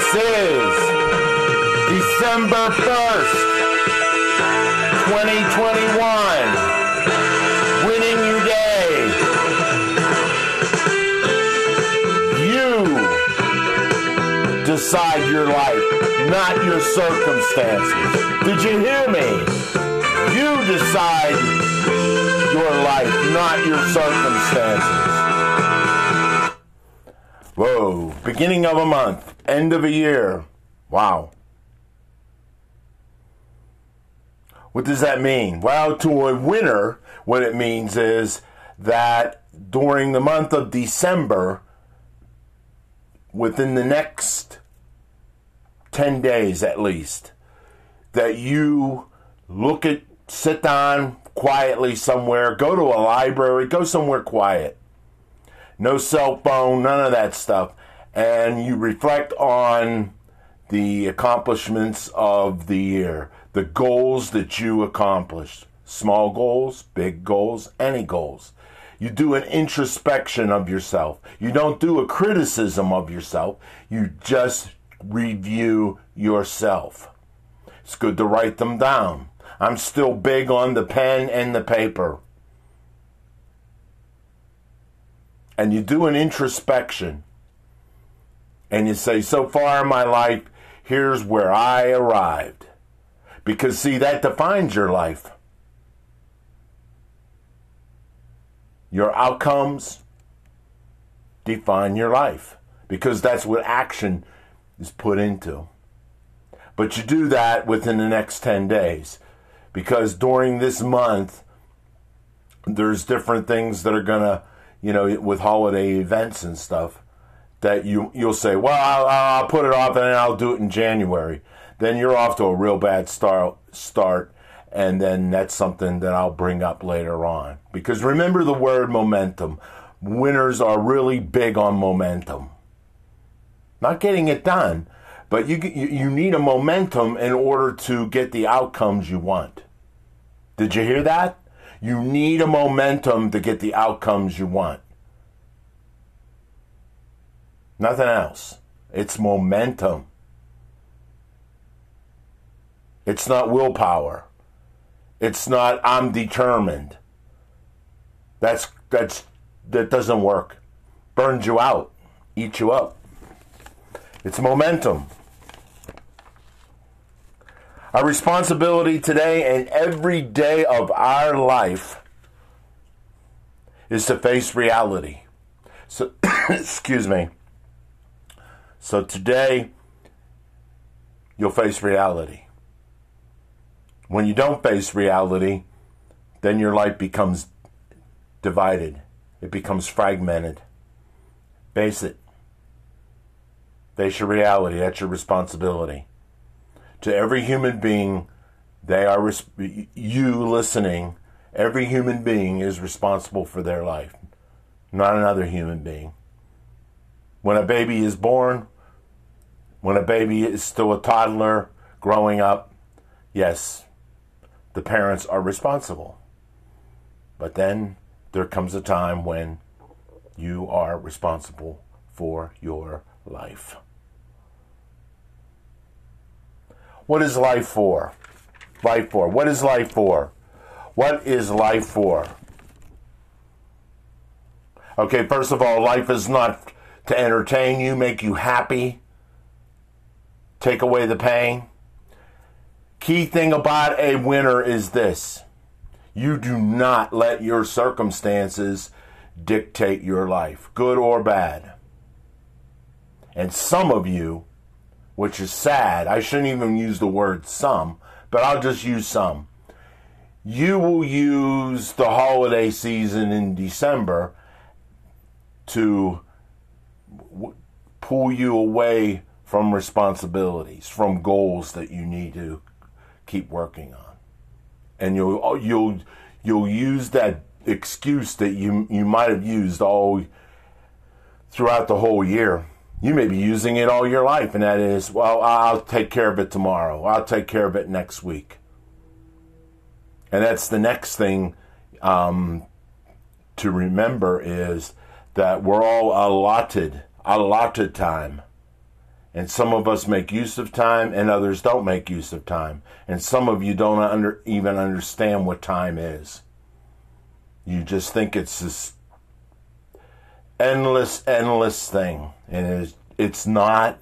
This is December 1st, 2021. Winning your day. You decide your life, not your circumstances. Did you hear me? You decide your life, not your circumstances. Whoa, beginning of a month, end of a year. Wow. What does that mean? Well, to a winner, what it means is that during the month of December, within the next 10 days at least, that you look at, sit down quietly somewhere, go to a library, go somewhere quiet. No cell phone, none of that stuff. And you reflect on the accomplishments of the year, the goals that you accomplished. Small goals, big goals, any goals. You do an introspection of yourself. You don't do a criticism of yourself. You just review yourself. It's good to write them down. I'm still big on the pen and the paper. And you do an introspection. And you say, so far in my life, here's where I arrived. Because, see, that defines your life. Your outcomes define your life because that's what action is put into. But you do that within the next 10 days because during this month, there's different things that are going to, you know, with holiday events and stuff that you you'll say, well, I'll, I'll put it off and I'll do it in January. Then you're off to a real bad start. Start, and then that's something that I'll bring up later on. Because remember the word momentum. Winners are really big on momentum. Not getting it done, but you you need a momentum in order to get the outcomes you want. Did you hear that? You need a momentum to get the outcomes you want. Nothing else. It's momentum. It's not willpower. It's not I'm determined. That's that's that doesn't work. Burns you out, eats you up. It's momentum. Our responsibility today and every day of our life is to face reality. So excuse me. So today, you'll face reality. When you don't face reality, then your life becomes divided, it becomes fragmented. Face it. Face your reality. That's your responsibility. To every human being, they are res- you listening. Every human being is responsible for their life, not another human being. When a baby is born, when a baby is still a toddler growing up, yes, the parents are responsible. But then there comes a time when you are responsible for your life. What is life for? Life for. What is life for? What is life for? Okay, first of all, life is not to entertain you, make you happy, take away the pain. Key thing about a winner is this you do not let your circumstances dictate your life, good or bad. And some of you, which is sad, I shouldn't even use the word some, but I'll just use some. You will use the holiday season in December to pull you away from responsibilities, from goals that you need to keep working on. And you'll you'll you'll use that excuse that you you might have used all throughout the whole year. You may be using it all your life, and that is, well, I'll take care of it tomorrow. I'll take care of it next week. And that's the next thing um, to remember is that we're all allotted allotted time And some of us make use of time and others don't make use of time. And some of you don't under, even understand what time is. You just think it's this endless, endless thing. And it's, it's not.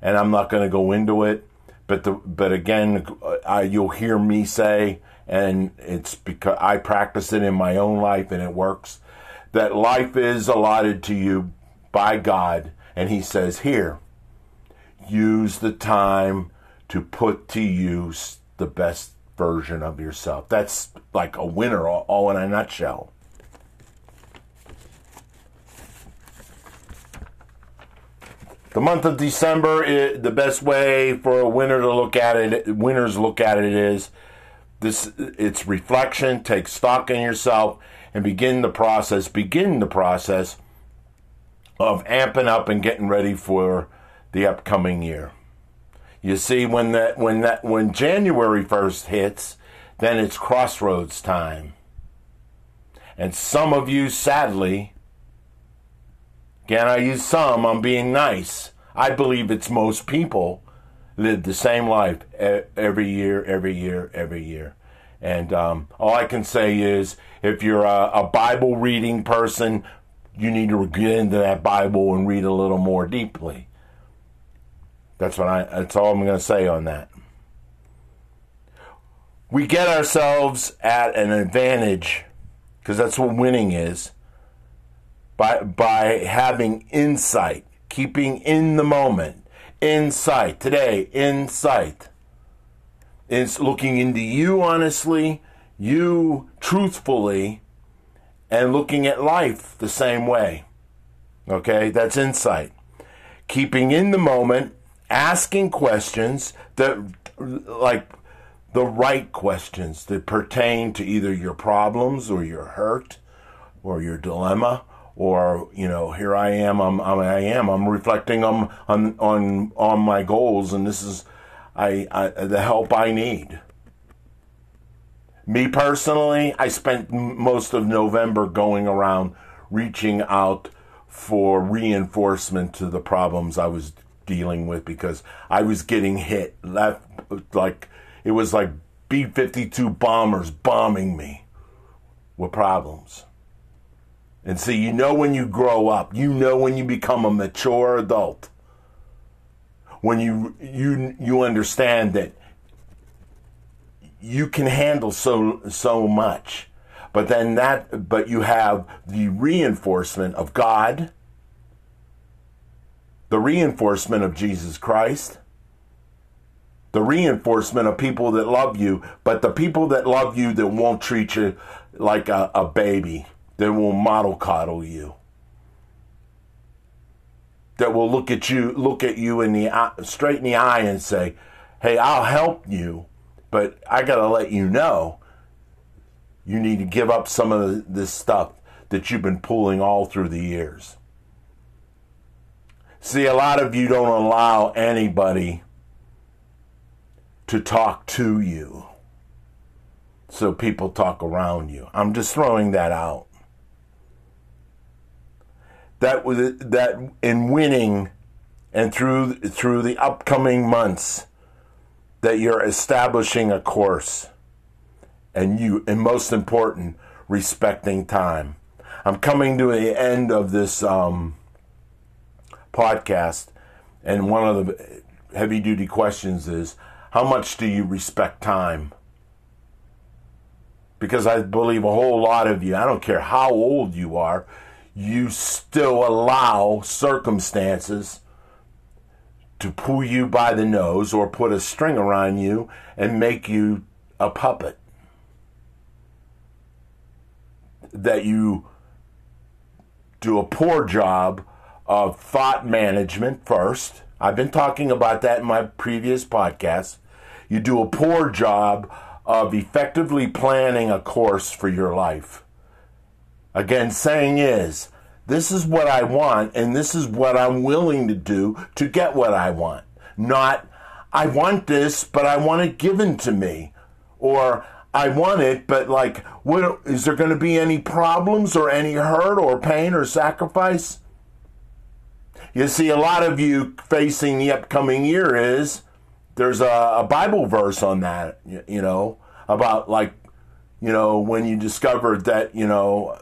And I'm not going to go into it. But the, but again, uh, I, you'll hear me say, and it's because I practice it in my own life and it works, that life is allotted to you by God. And He says, here, use the time to put to use the best version of yourself. That's like a winner, all, in a nutshell. The month of December, it, the best way for a winner to look at it, winners look at it is this. It's reflection. Take stock in yourself and begin the process. Begin the process of amping up and getting ready for the upcoming year. You see, when that when that when January first hits, then it's crossroads time. And some of you, sadly, again, I use some, I'm being nice. I believe it's most people live the same life every year, every year, every year. And um, all I can say is if you're a, a Bible reading person, you need to get into that Bible and read a little more deeply. That's what I. That's all I'm going to say on that. We get ourselves at an advantage because that's what winning is by by having insight, keeping in the moment, insight today, insight. is looking into you honestly, you truthfully, and looking at life the same way. Okay, that's insight. Keeping in the moment asking questions that, like, the right questions that pertain to either your problems or your hurt or your dilemma or you know here I am I'm, I'm I am I'm reflecting on on on on my goals and this is I, I the help I need. Me personally, I spent most of November going around reaching out for reinforcement to the problems I was dealing with because I was getting hit left like it was like B 52 bombers bombing me with problems. And see, you know when you grow up, you know when you become a mature adult, when you you you understand that you can handle so so much, but then that but you have the reinforcement of God the reinforcement of Jesus Christ, the reinforcement of people that love you, but the people that love you that won't treat you like a, a baby, that will model coddle you, that will look at you, look at you in the eye, straight in the eye and say, "Hey, I'll help you, but I got to let you know you need to give up some of this stuff that you've been pulling all through the years." See, a lot of you don't allow anybody to talk to you. So people talk around you. I'm just throwing that out. That was that in winning and through through the upcoming months that you're establishing a course and you and most important respecting time. I'm coming to the end of this um, podcast, and one of the heavy duty questions is how much do you respect time? Because I believe a whole lot of you, I don't care how old you are, you still allow circumstances to pull you by the nose or put a string around you and make you a puppet. That you do a poor job of thought management first. I've been talking about that in my previous podcasts. You do a poor job of effectively planning a course for your life. Again, saying is, this is what I want and this is what I'm willing to do to get what I want. Not, I want this, but I want it given to me. Or, I want it, but like, what, is there going to be any problems or any hurt or pain or sacrifice? You see, a lot of you facing the upcoming year is there's a, a Bible verse on that, you, you know, about like, you know, when you discovered that, you know,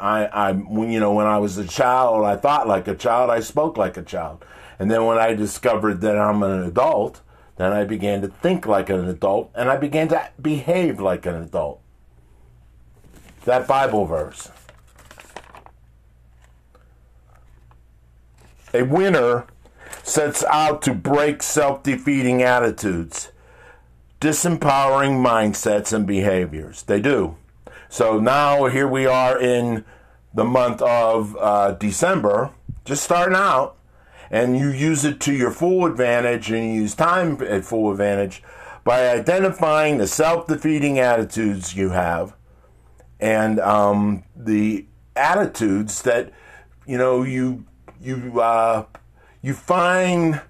I, I, you know, when I was a child, I thought like a child, I spoke like a child. And then when I discovered that I'm an adult, then I began to think like an adult and I began to behave like an adult. That Bible verse. A winner sets out to break self defeating attitudes, disempowering mindsets, and behaviors. They do. So now here we are in the month of uh, December, just starting out, and you use it to your full advantage and you use time at full advantage by identifying the self defeating attitudes you have and um, the attitudes that you know you you uh, you find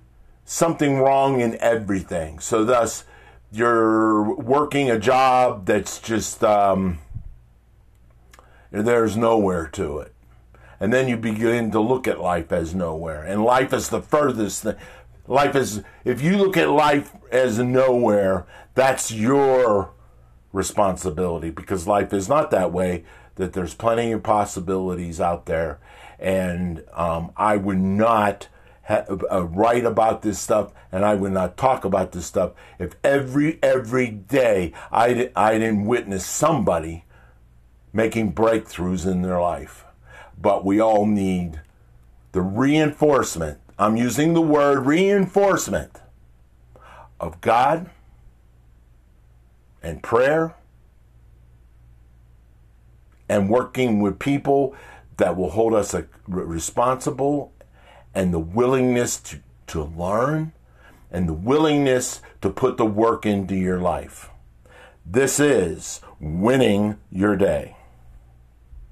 something wrong in everything. So thus, you're working a job that's just um, there's nowhere to it, and then you begin to look at life as nowhere, and life is the furthest thing. Life is if you look at life as nowhere, that's your responsibility because life is not that way. That there's plenty of possibilities out there and um, I would not ha- uh, write about this stuff and I would not talk about this stuff if every every day I, I didn't witness somebody making breakthroughs in their life. But we all need the reinforcement. I'm using the word reinforcement of God and prayer and working with people that will hold us uh, responsible and the willingness to, to learn and the willingness to put the work into your life. This is winning your day.